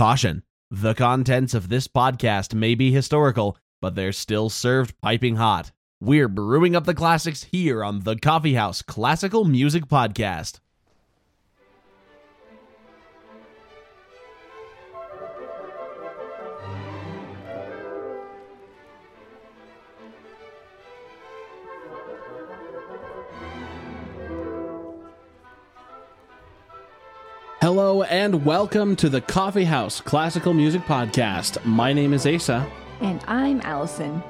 Caution The contents of this podcast may be historical, but they're still served piping hot. We're brewing up the classics here on the Coffee House Classical Music Podcast. Hello and welcome to the Coffee House Classical Music Podcast. My name is Asa. And I'm Allison.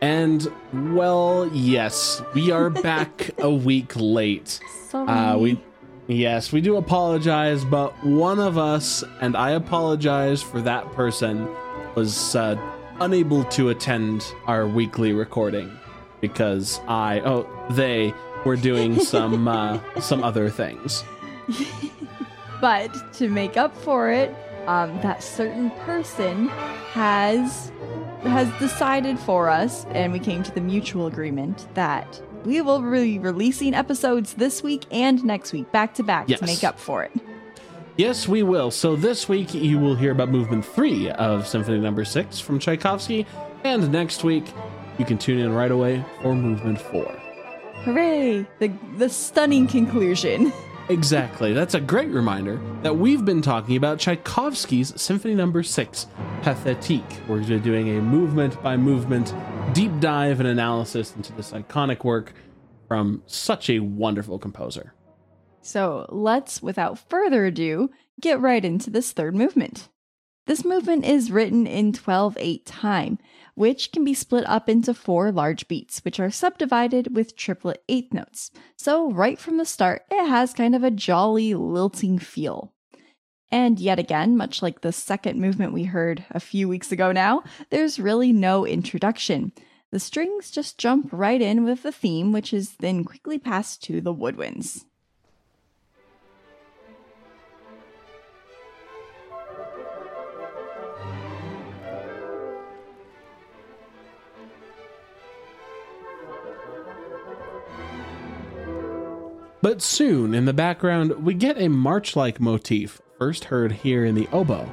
And, well, yes, we are back a week late. Sorry. Uh, we, yes, we do apologize, but one of us, and I apologize for that person, was uh, unable to attend our weekly recording because I, oh, they were doing some uh, some other things. but to make up for it, um, that certain person has has decided for us, and we came to the mutual agreement that we will be releasing episodes this week and next week, back to back, Yes. to make up for it. Yes, we will. So this week you will hear about movement three of Symphony Number Six from Tchaikovsky, and next week you can tune in right away for movement four. Hooray! The the stunning conclusion. Exactly. That's a great reminder that we've been talking about Tchaikovsky's Symphony Number Six, Pathétique. We're doing a movement by movement deep dive and analysis into this iconic work from such a wonderful composer. So let's, without further ado, get right into this third movement. This movement is written in 12 8 time, which can be split up into four large beats, which are subdivided with triplet eighth notes. So, right from the start, it has kind of a jolly, lilting feel. And yet again, much like the second movement we heard a few weeks ago now, there's really no introduction. The strings just jump right in with the theme, which is then quickly passed to the woodwinds. But soon, in the background, we get a march like motif, first heard here in the oboe.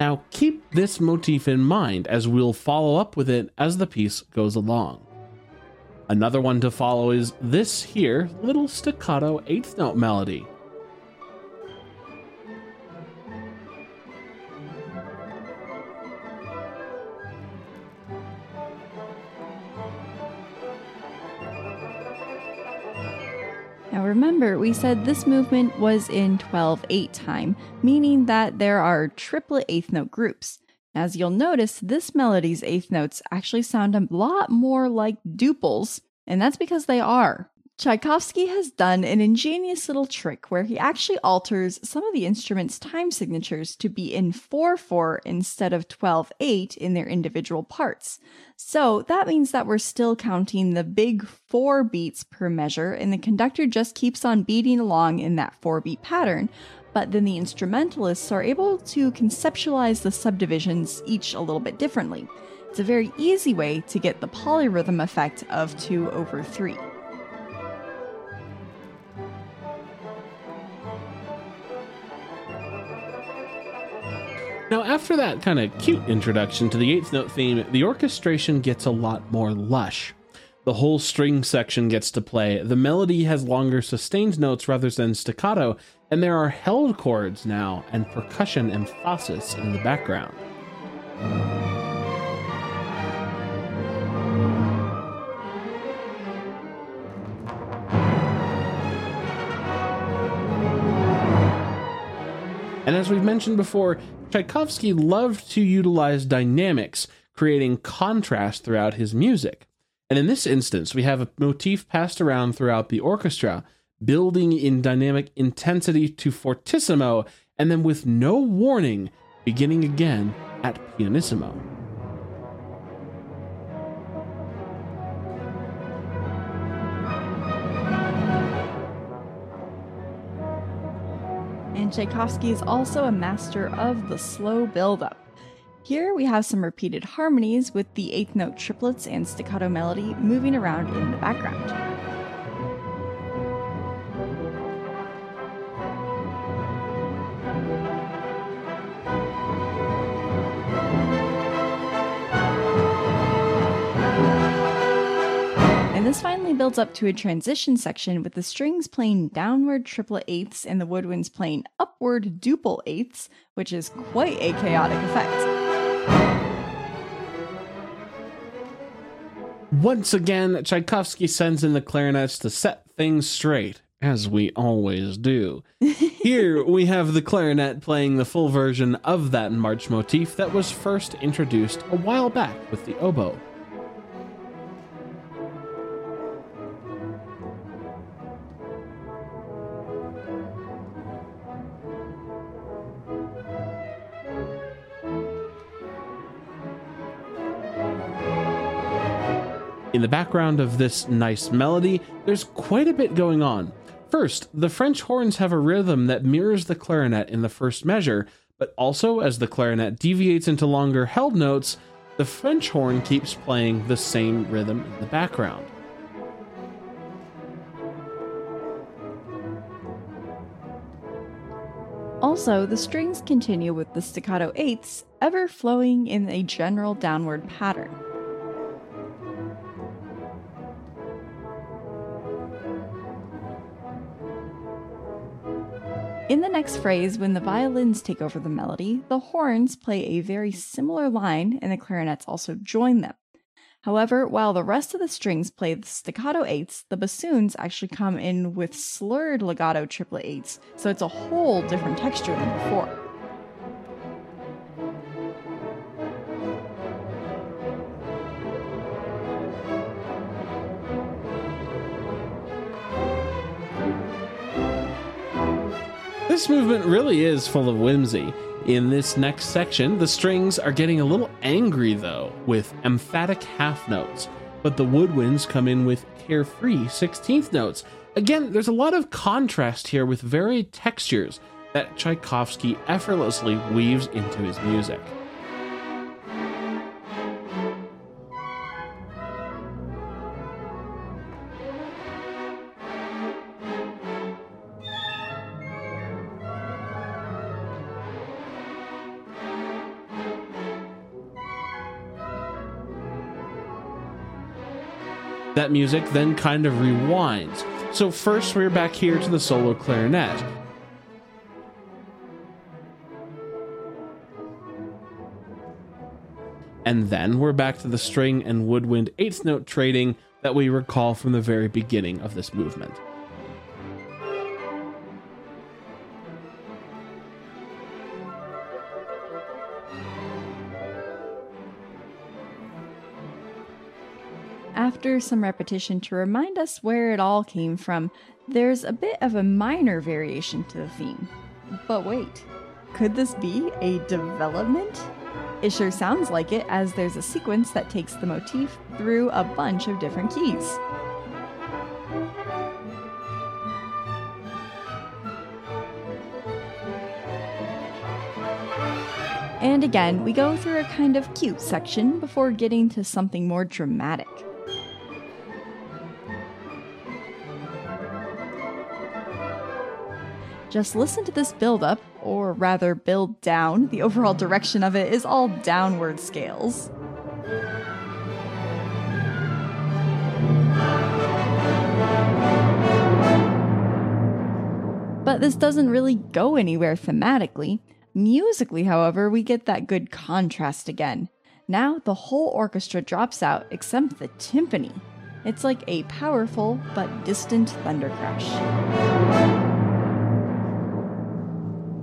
Now, keep this motif in mind as we'll follow up with it as the piece goes along. Another one to follow is this here little staccato eighth note melody. Now remember, we said this movement was in 12 8 time, meaning that there are triplet eighth note groups. As you'll notice, this melody's eighth notes actually sound a lot more like duples, and that's because they are. Tchaikovsky has done an ingenious little trick where he actually alters some of the instrument's time signatures to be in 4 4 instead of 12 8 in their individual parts. So that means that we're still counting the big four beats per measure, and the conductor just keeps on beating along in that four beat pattern. But then the instrumentalists are able to conceptualize the subdivisions each a little bit differently. It's a very easy way to get the polyrhythm effect of 2 over 3. Now, after that kind of cute introduction to the eighth note theme, the orchestration gets a lot more lush. The whole string section gets to play, the melody has longer sustained notes rather than staccato, and there are held chords now and percussion emphasis in the background. And as we've mentioned before, Tchaikovsky loved to utilize dynamics, creating contrast throughout his music. And in this instance, we have a motif passed around throughout the orchestra, building in dynamic intensity to fortissimo, and then with no warning, beginning again at pianissimo. and Tchaikovsky is also a master of the slow build-up. Here we have some repeated harmonies with the eighth note triplets and staccato melody moving around in the background. And this finally builds up to a transition section with the strings playing downward triplet eighths and the woodwinds playing upward duple eighths, which is quite a chaotic effect. Once again, Tchaikovsky sends in the clarinets to set things straight, as we always do. Here we have the clarinet playing the full version of that march motif that was first introduced a while back with the oboe. In the background of this nice melody, there's quite a bit going on. First, the French horns have a rhythm that mirrors the clarinet in the first measure, but also as the clarinet deviates into longer held notes, the French horn keeps playing the same rhythm in the background. Also, the strings continue with the staccato eighths, ever flowing in a general downward pattern. In the next phrase, when the violins take over the melody, the horns play a very similar line and the clarinets also join them. However, while the rest of the strings play the staccato eighths, the bassoons actually come in with slurred legato triplet eighths, so it's a whole different texture than before. This movement really is full of whimsy. In this next section, the strings are getting a little angry though, with emphatic half notes, but the woodwinds come in with carefree 16th notes. Again, there's a lot of contrast here with varied textures that Tchaikovsky effortlessly weaves into his music. That music then kind of rewinds. So first we're back here to the solo clarinet. And then we're back to the string and woodwind eighth note trading that we recall from the very beginning of this movement. After some repetition to remind us where it all came from, there's a bit of a minor variation to the theme. But wait, could this be a development? It sure sounds like it, as there's a sequence that takes the motif through a bunch of different keys. And again, we go through a kind of cute section before getting to something more dramatic. Just listen to this build up, or rather, build down. The overall direction of it is all downward scales. But this doesn't really go anywhere thematically. Musically, however, we get that good contrast again. Now the whole orchestra drops out except the timpani. It's like a powerful but distant thunder crash.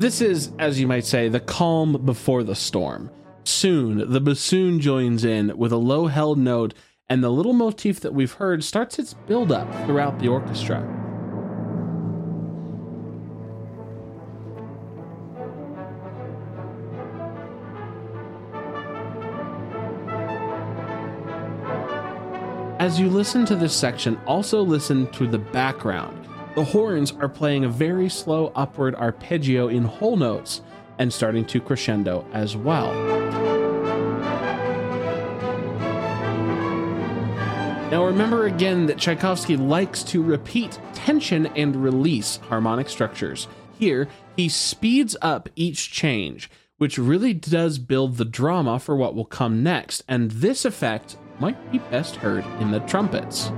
This is, as you might say, the calm before the storm. Soon, the bassoon joins in with a low held note, and the little motif that we've heard starts its build up throughout the orchestra. As you listen to this section, also listen to the background. The horns are playing a very slow upward arpeggio in whole notes and starting to crescendo as well. Now remember again that Tchaikovsky likes to repeat tension and release harmonic structures. Here, he speeds up each change, which really does build the drama for what will come next, and this effect might be best heard in the trumpets.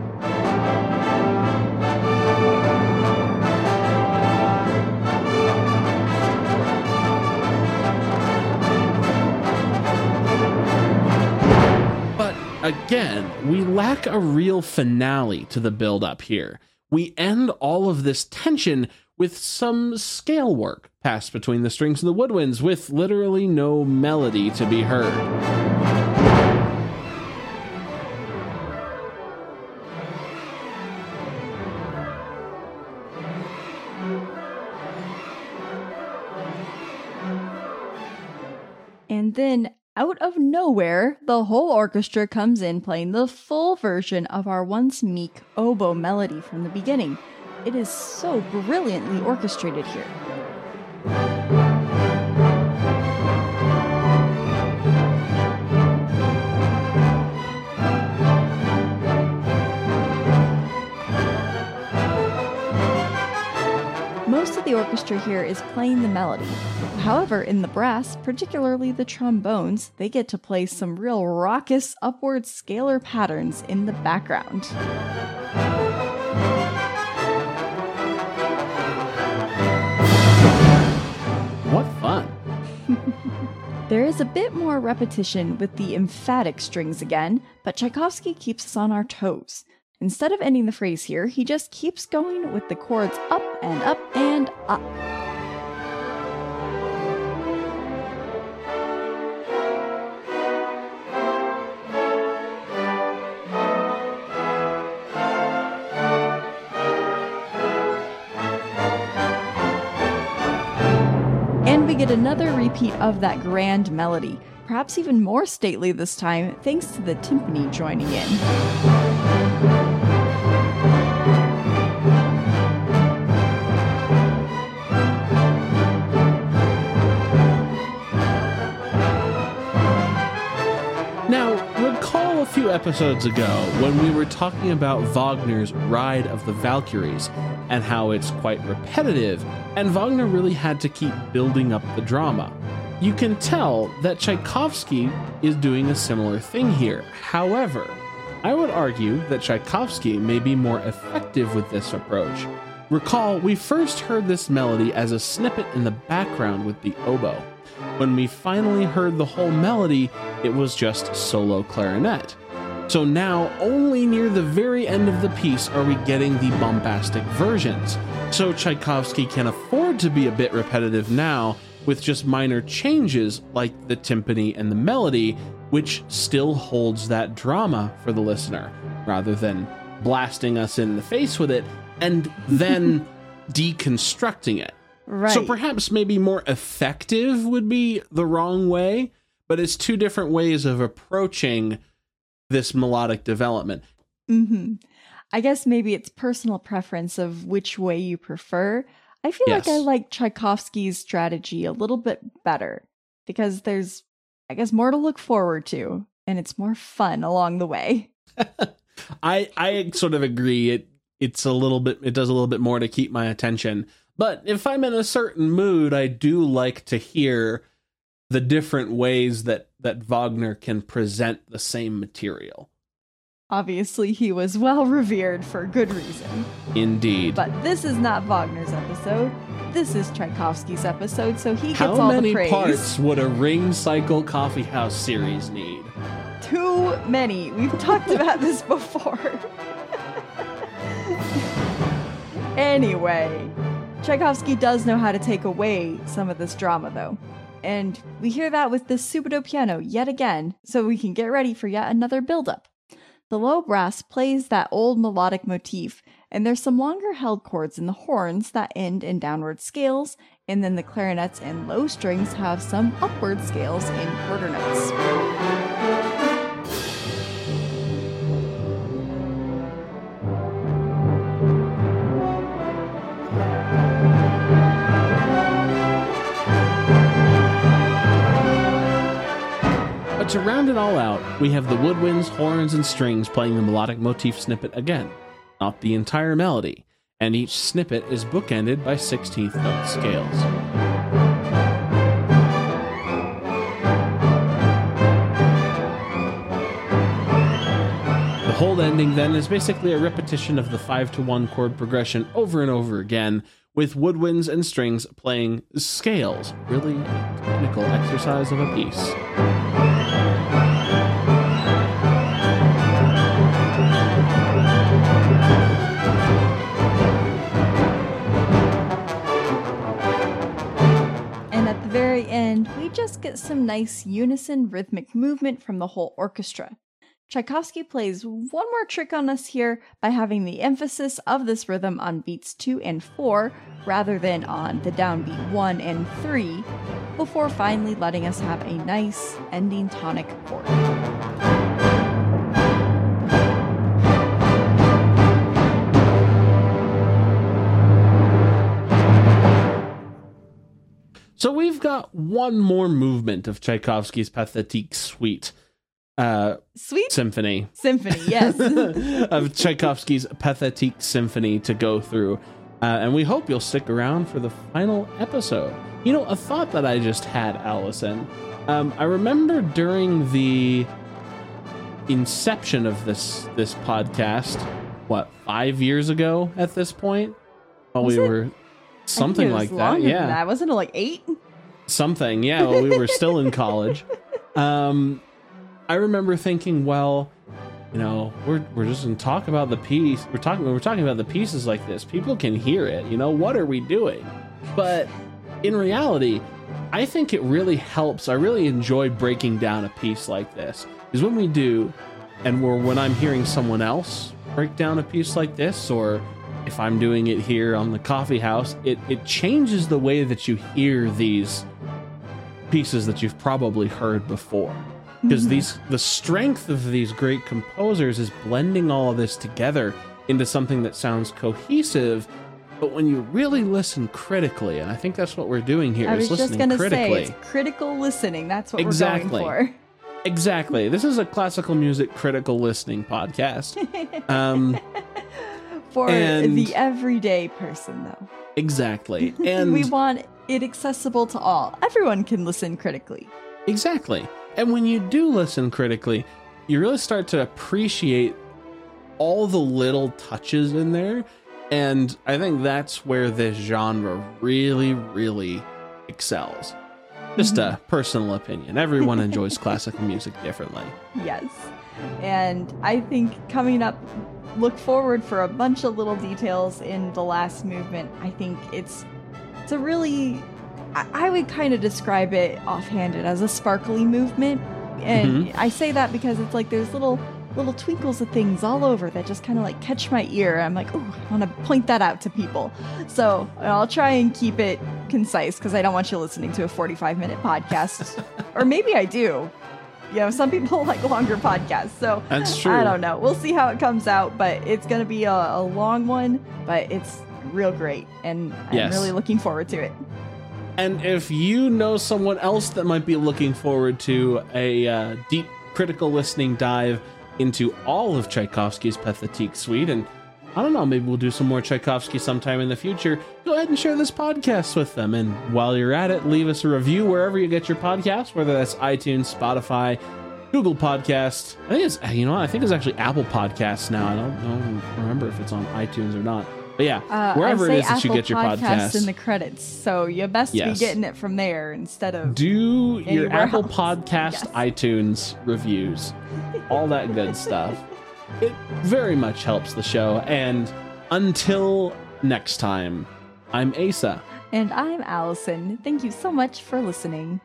Again, we lack a real finale to the build up here. We end all of this tension with some scale work passed between the strings and the woodwinds with literally no melody to be heard. And then out of nowhere, the whole orchestra comes in playing the full version of our once meek oboe melody from the beginning. It is so brilliantly orchestrated here. Orchestra here is playing the melody. However, in the brass, particularly the trombones, they get to play some real raucous upward scalar patterns in the background. What fun! There is a bit more repetition with the emphatic strings again, but Tchaikovsky keeps us on our toes. Instead of ending the phrase here, he just keeps going with the chords up and up and up. And we get another repeat of that grand melody, perhaps even more stately this time, thanks to the timpani joining in. Now, recall a few episodes ago when we were talking about Wagner's Ride of the Valkyries and how it's quite repetitive, and Wagner really had to keep building up the drama. You can tell that Tchaikovsky is doing a similar thing here. However, I would argue that Tchaikovsky may be more effective with this approach. Recall, we first heard this melody as a snippet in the background with the oboe. When we finally heard the whole melody, it was just solo clarinet. So now, only near the very end of the piece are we getting the bombastic versions. So Tchaikovsky can afford to be a bit repetitive now with just minor changes like the timpani and the melody, which still holds that drama for the listener, rather than blasting us in the face with it and then deconstructing it. Right. So perhaps maybe more effective would be the wrong way, but it's two different ways of approaching this melodic development. hmm I guess maybe it's personal preference of which way you prefer. I feel like I like Tchaikovsky's strategy a little bit better because there's, I guess, more to look forward to and it's more fun along the way. I I sort of agree. It it's a little bit it does a little bit more to keep my attention. But if I'm in a certain mood, I do like to hear the different ways that that Wagner can present the same material. Obviously, he was well revered for good reason. Indeed. But this is not Wagner's episode. This is Tchaikovsky's episode, so he gets How all the praise. How many parts would a Ring Cycle Coffee House series need? Too many. We've talked about this before. anyway, Tchaikovsky does know how to take away some of this drama, though. And we hear that with the Subito piano yet again, so we can get ready for yet another buildup. The low brass plays that old melodic motif, and there's some longer held chords in the horns that end in downward scales, and then the clarinets and low strings have some upward scales in quarter notes. To round it all out, we have the woodwinds, horns, and strings playing the melodic motif snippet again, not the entire melody, and each snippet is bookended by 16th note scales. The whole ending then is basically a repetition of the 5 to 1 chord progression over and over again, with woodwinds and strings playing scales, really a technical exercise of a piece. We just get some nice unison rhythmic movement from the whole orchestra. Tchaikovsky plays one more trick on us here by having the emphasis of this rhythm on beats 2 and 4 rather than on the downbeat 1 and 3, before finally letting us have a nice ending tonic chord. So we've got one more movement of Tchaikovsky's Pathétique Suite uh, Sweet symphony. symphony, yes. of Tchaikovsky's Pathétique Symphony to go through. Uh, and we hope you'll stick around for the final episode. You know, a thought that I just had, Allison. Um, I remember during the inception of this this podcast, what five years ago at this point, while Was we it? were something like that, yeah, that. Wasn't it like eight? something yeah well, we were still in college. Um i remember thinking well you know we're we're just gonna talk about the piece we're talking we're talking about the pieces like this. People can hear it you know what are we doing? But in reality i think it really helps i really enjoy breaking down a piece like this. Is when we do and we're when i'm hearing someone else break down a piece like this or if i'm doing it here on the coffee house it it changes the way that you hear these pieces that you've probably heard before because these the strength of these great composers is blending all of this together into something that sounds cohesive but when you really listen critically and i think that's what we're doing here I is just listening say critically it's critical listening. That's what Exactly. we're going for. exactly this is a classical music critical listening podcast um for. And- the everyday person, though. exactly and we want it accessible to all. Everyone can listen critically. Exactly. And when you do listen critically, you really start to appreciate all the little touches in there. And I think that's where this genre really, really excels. Just a mm-hmm. personal opinion. Everyone enjoys classical music differently. Yes. And I think coming up, look forward for a bunch of little details in the last movement. I think it's it's a really I, I would kind of describe it offhanded as a sparkly movement. And mm-hmm. I say that because it's like there's little little twinkles of things all over that just kind of like catch my ear. I'm like, oh, I want to point that out to people. So I'll try and keep it concise because I don't want you listening to a 45 minute podcast. or maybe I do. You know, some people like longer podcasts. So That's true. I don't know. We'll see how it comes out, but it's going to be a, a long one, but it's real great. And I'm really looking forward to it. And if you know someone else that might be looking forward to a uh, deep critical listening dive into all of Tchaikovsky's Pathétique Suite, and I don't know, maybe we'll do some more Tchaikovsky sometime in the future, go ahead and share this podcast with them. And while you're at it, leave us a review wherever you get your podcasts, whether that's iTunes, Spotify, Google Podcast. I think it's, you know, I think it's actually Apple Podcasts now. I don't, I don't remember if it's on iTunes or not. But yeah, Uh, wherever it say that you Apple get your podcasts. in the credits, so you best Yes. be getting it from there instead of. do your Apple else. Podcast, Yes. iTunes reviews, all that good stuff. It very much helps the show. And until next time, I'm Asa. And I'm Allison. Thank you so much for listening.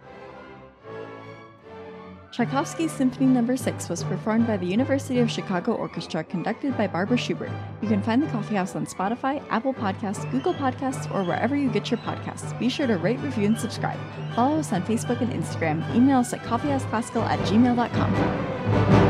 Tchaikovsky's Symphony No. 6 was performed by the University of Chicago Orchestra, conducted by Barbara Schubert. You can find the Coffee House on Spotify, Apple Podcasts, Google Podcasts, or wherever you get your podcasts. Be sure to rate, review, and subscribe. Follow us on Facebook and Instagram. Email us at coffeehouseclassical at gmail.com.